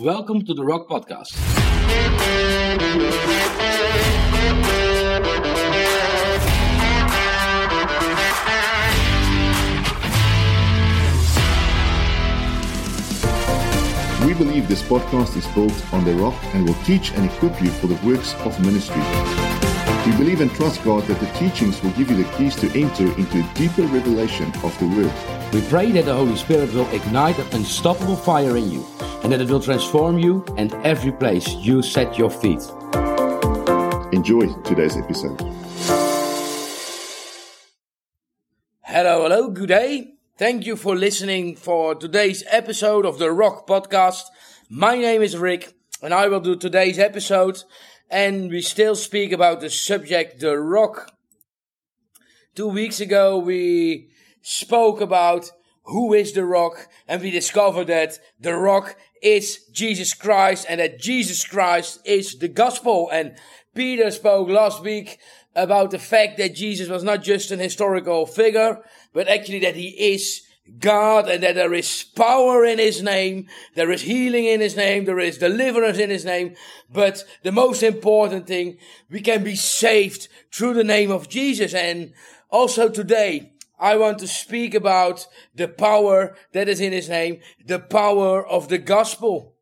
Welcome to the Rock Podcast. We believe this podcast is built on the rock and will teach and equip you for the works of ministry. We believe and trust God that the teachings will give you the keys to enter into a deeper revelation of the Word. We pray that the Holy Spirit will ignite an unstoppable fire in you and that it will transform you and every place you set your feet. Enjoy today's episode. Hello, hello, good day. Thank you for listening for today's episode of the Rock Podcast. My name is Rick and I will do today's episode and we still speak about the subject the rock. Two weeks ago we spoke about who is the rock? And we discovered that the rock is Jesus Christ and that Jesus Christ is the gospel. And Peter spoke last week about the fact that Jesus was not just an historical figure, but actually that he is God and that there is power in his name, there is healing in his name, there is deliverance in his name, but the most important thing, we can be saved through the name of Jesus. And also today, I want to speak about the power that is in his name, the power of the gospel.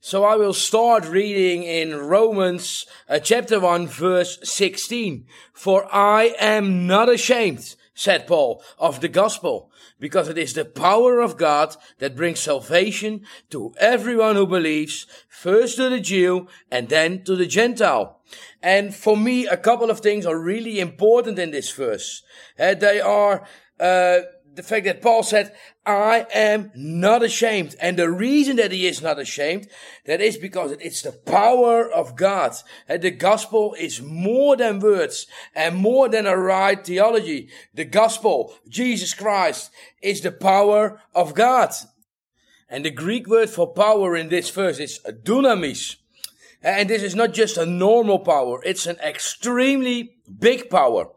So I will start reading in Romans uh, chapter 1 verse 16. For I am not ashamed, said Paul, of the gospel, because it is the power of God that brings salvation to everyone who believes, first to the Jew and then to the Gentile. And for me, a couple of things are really important in this verse. Uh, they are, uh, the fact that Paul said, I am not ashamed. And the reason that he is not ashamed, that is because it's the power of God. And the gospel is more than words and more than a right theology. The gospel, Jesus Christ, is the power of God. And the Greek word for power in this verse is dunamis. And this is not just a normal power, it's an extremely big power.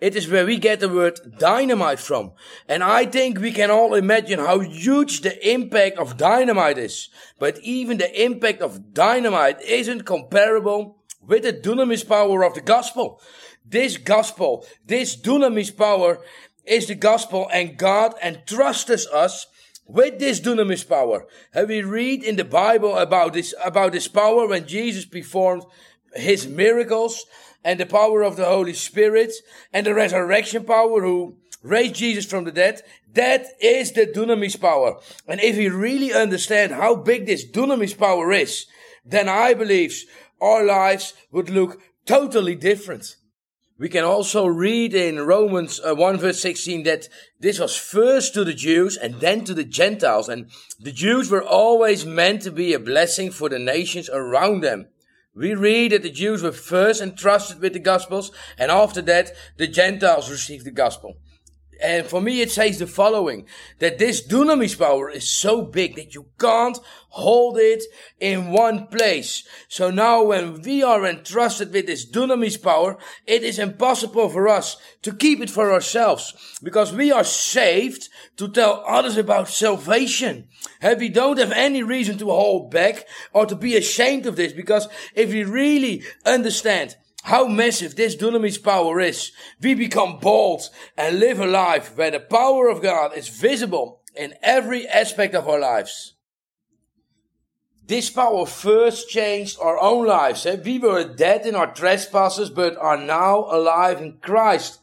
It is where we get the word dynamite from. And I think we can all imagine how huge the impact of dynamite is. But even the impact of dynamite isn't comparable with the dunamis power of the gospel. This gospel, this dunamis power is the gospel and God entrusts us with this dunamis power. And we read in the Bible about this, about this power when Jesus performed his miracles and the power of the Holy Spirit and the resurrection power who raised Jesus from the dead. That is the dunamis power. And if we really understand how big this dunamis power is, then I believe our lives would look totally different. We can also read in Romans uh, 1 verse 16 that this was first to the Jews and then to the Gentiles. And the Jews were always meant to be a blessing for the nations around them. We read that the Jews were first entrusted with the Gospels, and after that, the Gentiles received the Gospel. And for me, it says the following, that this dunamis power is so big that you can't hold it in one place. So now when we are entrusted with this dunamis power, it is impossible for us to keep it for ourselves because we are saved to tell others about salvation. And we don't have any reason to hold back or to be ashamed of this because if we really understand how massive this dunamis power is, we become bold and live a life where the power of God is visible in every aspect of our lives. This power first changed our own lives. Eh? We were dead in our trespasses, but are now alive in Christ.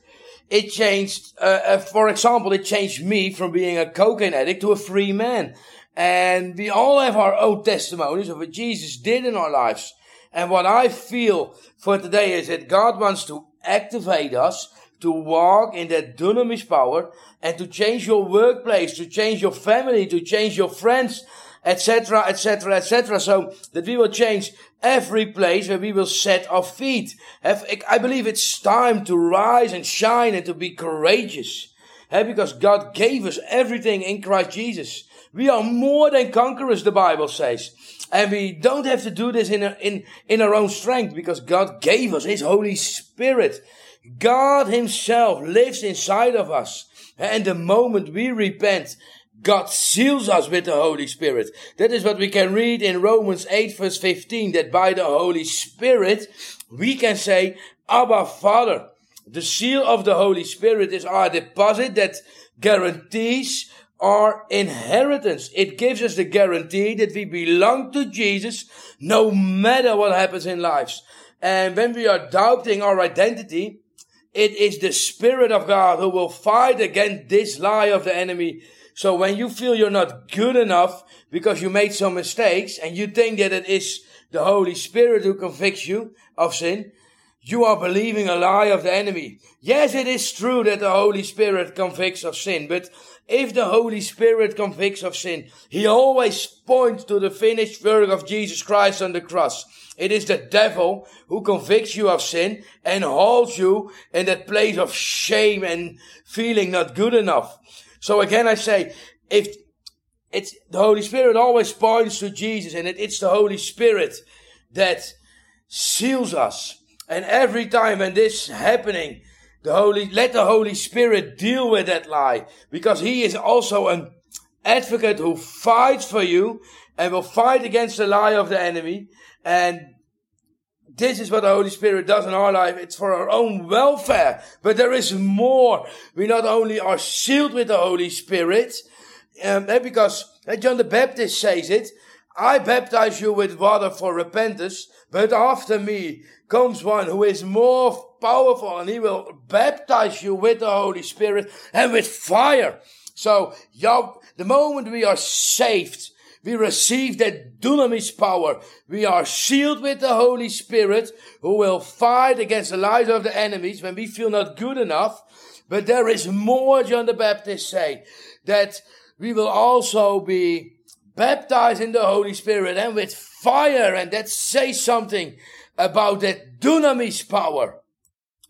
It changed, uh, uh, for example, it changed me from being a cocaine addict to a free man. And we all have our own testimonies of what Jesus did in our lives. And what I feel for today is that God wants to activate us to walk in that dunamis power and to change your workplace, to change your family, to change your friends, etc., etc., etc. So that we will change every place where we will set our feet. I believe it's time to rise and shine and to be courageous. Because God gave us everything in Christ Jesus. We are more than conquerors, the Bible says. And we don't have to do this in, a, in, in our own strength because God gave us His Holy Spirit. God Himself lives inside of us. And the moment we repent, God seals us with the Holy Spirit. That is what we can read in Romans 8 verse 15, that by the Holy Spirit, we can say, Abba Father. The seal of the Holy Spirit is our deposit that guarantees our inheritance. It gives us the guarantee that we belong to Jesus no matter what happens in lives. And when we are doubting our identity, it is the Spirit of God who will fight against this lie of the enemy. So when you feel you're not good enough because you made some mistakes and you think that it is the Holy Spirit who convicts you of sin, you are believing a lie of the enemy. Yes, it is true that the Holy Spirit convicts of sin, but if the Holy Spirit convicts of sin, He always points to the finished work of Jesus Christ on the cross. It is the devil who convicts you of sin and holds you in that place of shame and feeling not good enough. So again, I say, if it's the Holy Spirit always points to Jesus and it, it's the Holy Spirit that seals us. And every time when this happening, the Holy, let the Holy Spirit deal with that lie because He is also an advocate who fights for you and will fight against the lie of the enemy. And this is what the Holy Spirit does in our life. It's for our own welfare. But there is more. We not only are sealed with the Holy Spirit, um, eh, because uh, John the Baptist says it, I baptize you with water for repentance, but after me comes one who is more powerful and he will baptize you with the Holy Spirit and with fire. So, the moment we are saved, we receive that dunamis power. We are sealed with the Holy Spirit who will fight against the lies of the enemies when we feel not good enough. But there is more, John the Baptist say, that we will also be baptized in the Holy Spirit and with fire. And that says something about that dunamis power.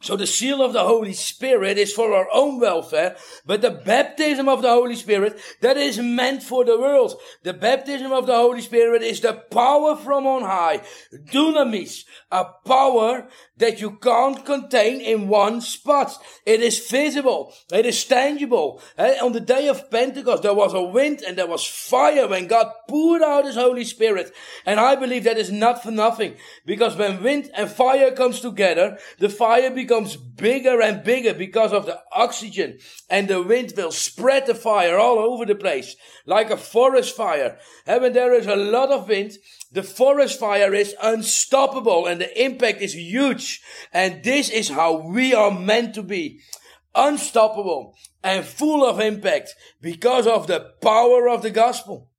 So the seal of the Holy Spirit is for our own welfare, but the baptism of the Holy Spirit, that is meant for the world. The baptism of the Holy Spirit is the power from on high. Dunamis, a power that you can't contain in one spot. It is visible. It is tangible. Eh, on the day of Pentecost, there was a wind and there was fire when God poured out His Holy Spirit. And I believe that is not for nothing. Because when wind and fire comes together, the fire becomes bigger and bigger because of the oxygen. And the wind will spread the fire all over the place. Like a forest fire. And when there is a lot of wind, the forest fire is unstoppable and the impact is huge. And this is how we are meant to be. Unstoppable and full of impact because of the power of the gospel.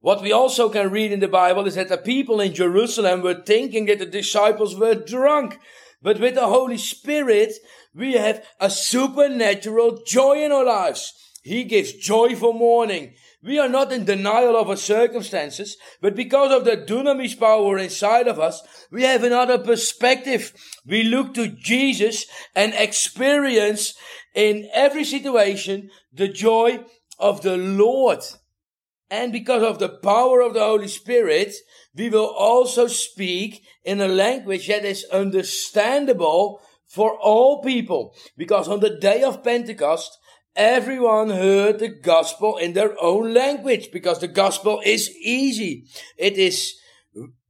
What we also can read in the Bible is that the people in Jerusalem were thinking that the disciples were drunk. But with the Holy Spirit, we have a supernatural joy in our lives. He gives joyful mourning. We are not in denial of our circumstances, but because of the dunamis power inside of us, we have another perspective. We look to Jesus and experience in every situation the joy of the Lord. And because of the power of the Holy Spirit, we will also speak in a language that is understandable for all people. Because on the day of Pentecost, everyone heard the gospel in their own language because the gospel is easy. It is,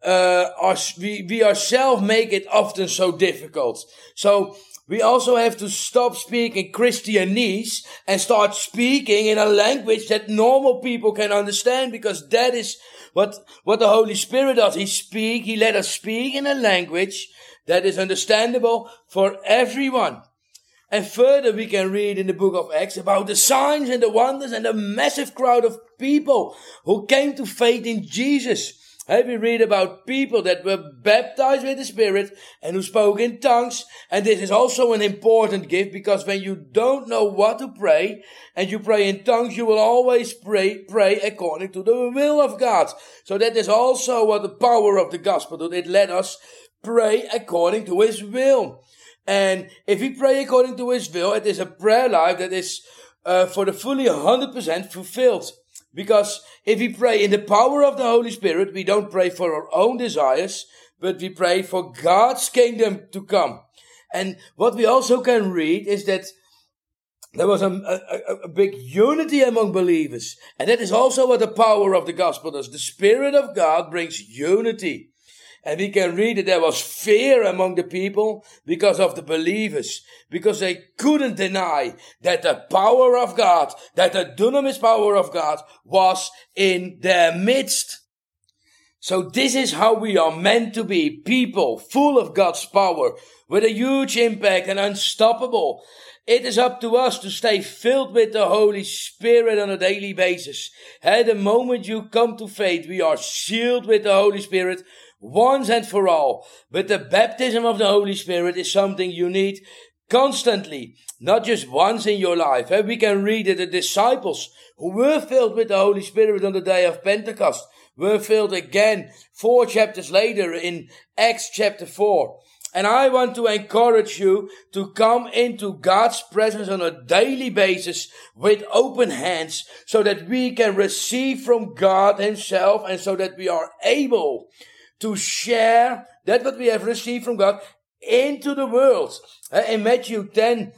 uh, our, we, we ourselves make it often so difficult. So we also have to stop speaking Christianese and start speaking in a language that normal people can understand because that is what, what the Holy Spirit does. He speak, He let us speak in a language that is understandable for everyone. And further, we can read in the book of Acts about the signs and the wonders and the massive crowd of people who came to faith in Jesus. And we read about people that were baptized with the Spirit and who spoke in tongues. And this is also an important gift because when you don't know what to pray and you pray in tongues, you will always pray, pray according to the will of God. So that is also what the power of the gospel did. It let us pray according to His will. And if we pray according to His will, it is a prayer life that is uh, for the fully 100% fulfilled. Because if we pray in the power of the Holy Spirit, we don't pray for our own desires, but we pray for God's kingdom to come. And what we also can read is that there was a, a, a, big unity among believers. And that is also what the power of the gospel does. The Spirit of God brings unity. And we can read that there was fear among the people because of the believers, because they couldn't deny that the power of God, that the dunamis power of God was in their midst. So this is how we are meant to be, people full of God's power, with a huge impact and unstoppable. It is up to us to stay filled with the Holy Spirit on a daily basis. At the moment you come to faith, we are sealed with the Holy Spirit once and for all. But the baptism of the Holy Spirit is something you need constantly, not just once in your life. And we can read that the disciples who were filled with the Holy Spirit on the day of Pentecost were filled again four chapters later in Acts chapter 4. And I want to encourage you to come into God's presence on a daily basis with open hands so that we can receive from God Himself and so that we are able to share that what we have received from God into the world. Uh, in Matthew 10,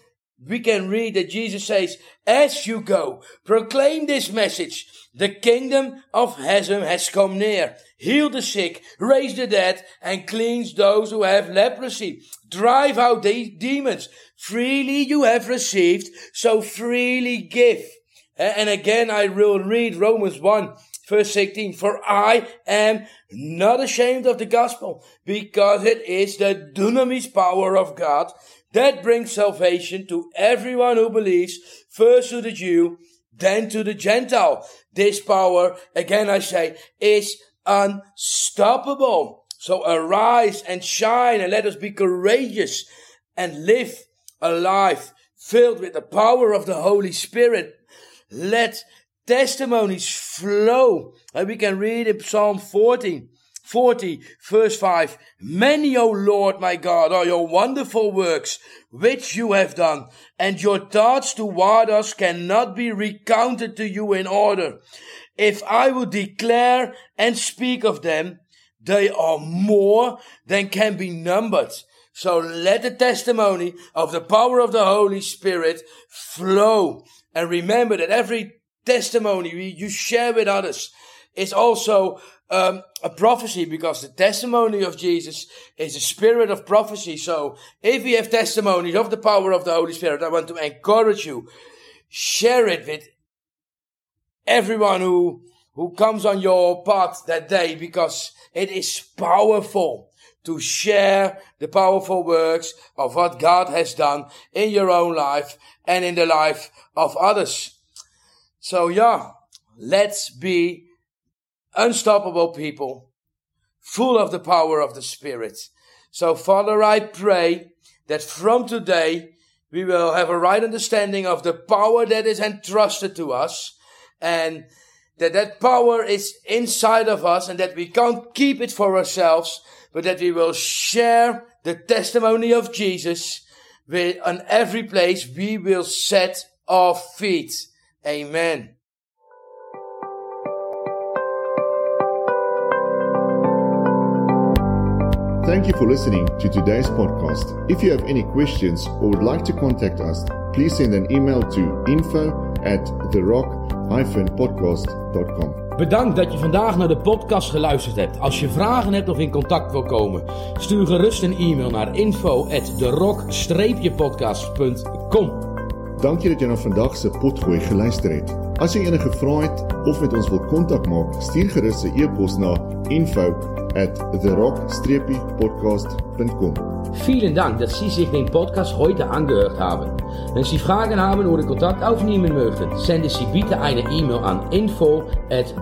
we can read that Jesus says, as you go, proclaim this message. The kingdom of heaven has come near. Heal the sick, raise the dead, and cleanse those who have leprosy. Drive out the demons. Freely you have received, so freely give. And again, I will read Romans 1 verse 16, for I am not ashamed of the gospel because it is the dunamis power of God that brings salvation to everyone who believes, first to the Jew, then to the Gentile. This power, again I say, is unstoppable. So arise and shine and let us be courageous and live a life filled with the power of the Holy Spirit. Let testimonies flow. And we can read in Psalm 14 40, verse 5. Many, O Lord my God, are your wonderful works which you have done, and your thoughts toward us cannot be recounted to you in order. If I would declare and speak of them, they are more than can be numbered. So let the testimony of the power of the Holy Spirit flow. And remember that every testimony you share with others is also um, a prophecy because the testimony of Jesus is a spirit of prophecy. So if we have testimonies of the power of the Holy Spirit, I want to encourage you, share it with everyone who, who comes on your path that day because it is powerful to share the powerful works of what God has done in your own life and in the life of others. So yeah, let's be unstoppable people, full of the power of the Spirit. So, Father, I pray that from today we will have a right understanding of the power that is entrusted to us and that that power is inside of us and that we can't keep it for ourselves, but that we will share the testimony of Jesus with on every place we will set our feet. Amen. Thank you for listening to today's podcast. If you have any questions or would like to contact us, please send an email to info at therock-podcast.com. Bedankt dat je vandaag naar de podcast geluisterd hebt. Als je vragen hebt of in contact wil komen, stuur gerust een e-mail naar info at therock-podcast.com. je dat je naar vandaag se potgooi geluister het. As jy enige vrae het of met ons wil kontak maak, stuur gerus 'n e-pos na info at therock-podcast.com. Vielen Dank, dass Sie sich den Podcast heute angehört haben. Wenn Sie Fragen haben oder Kontakt aufnehmen möchten, senden Sie bitte eine E-Mail an info at.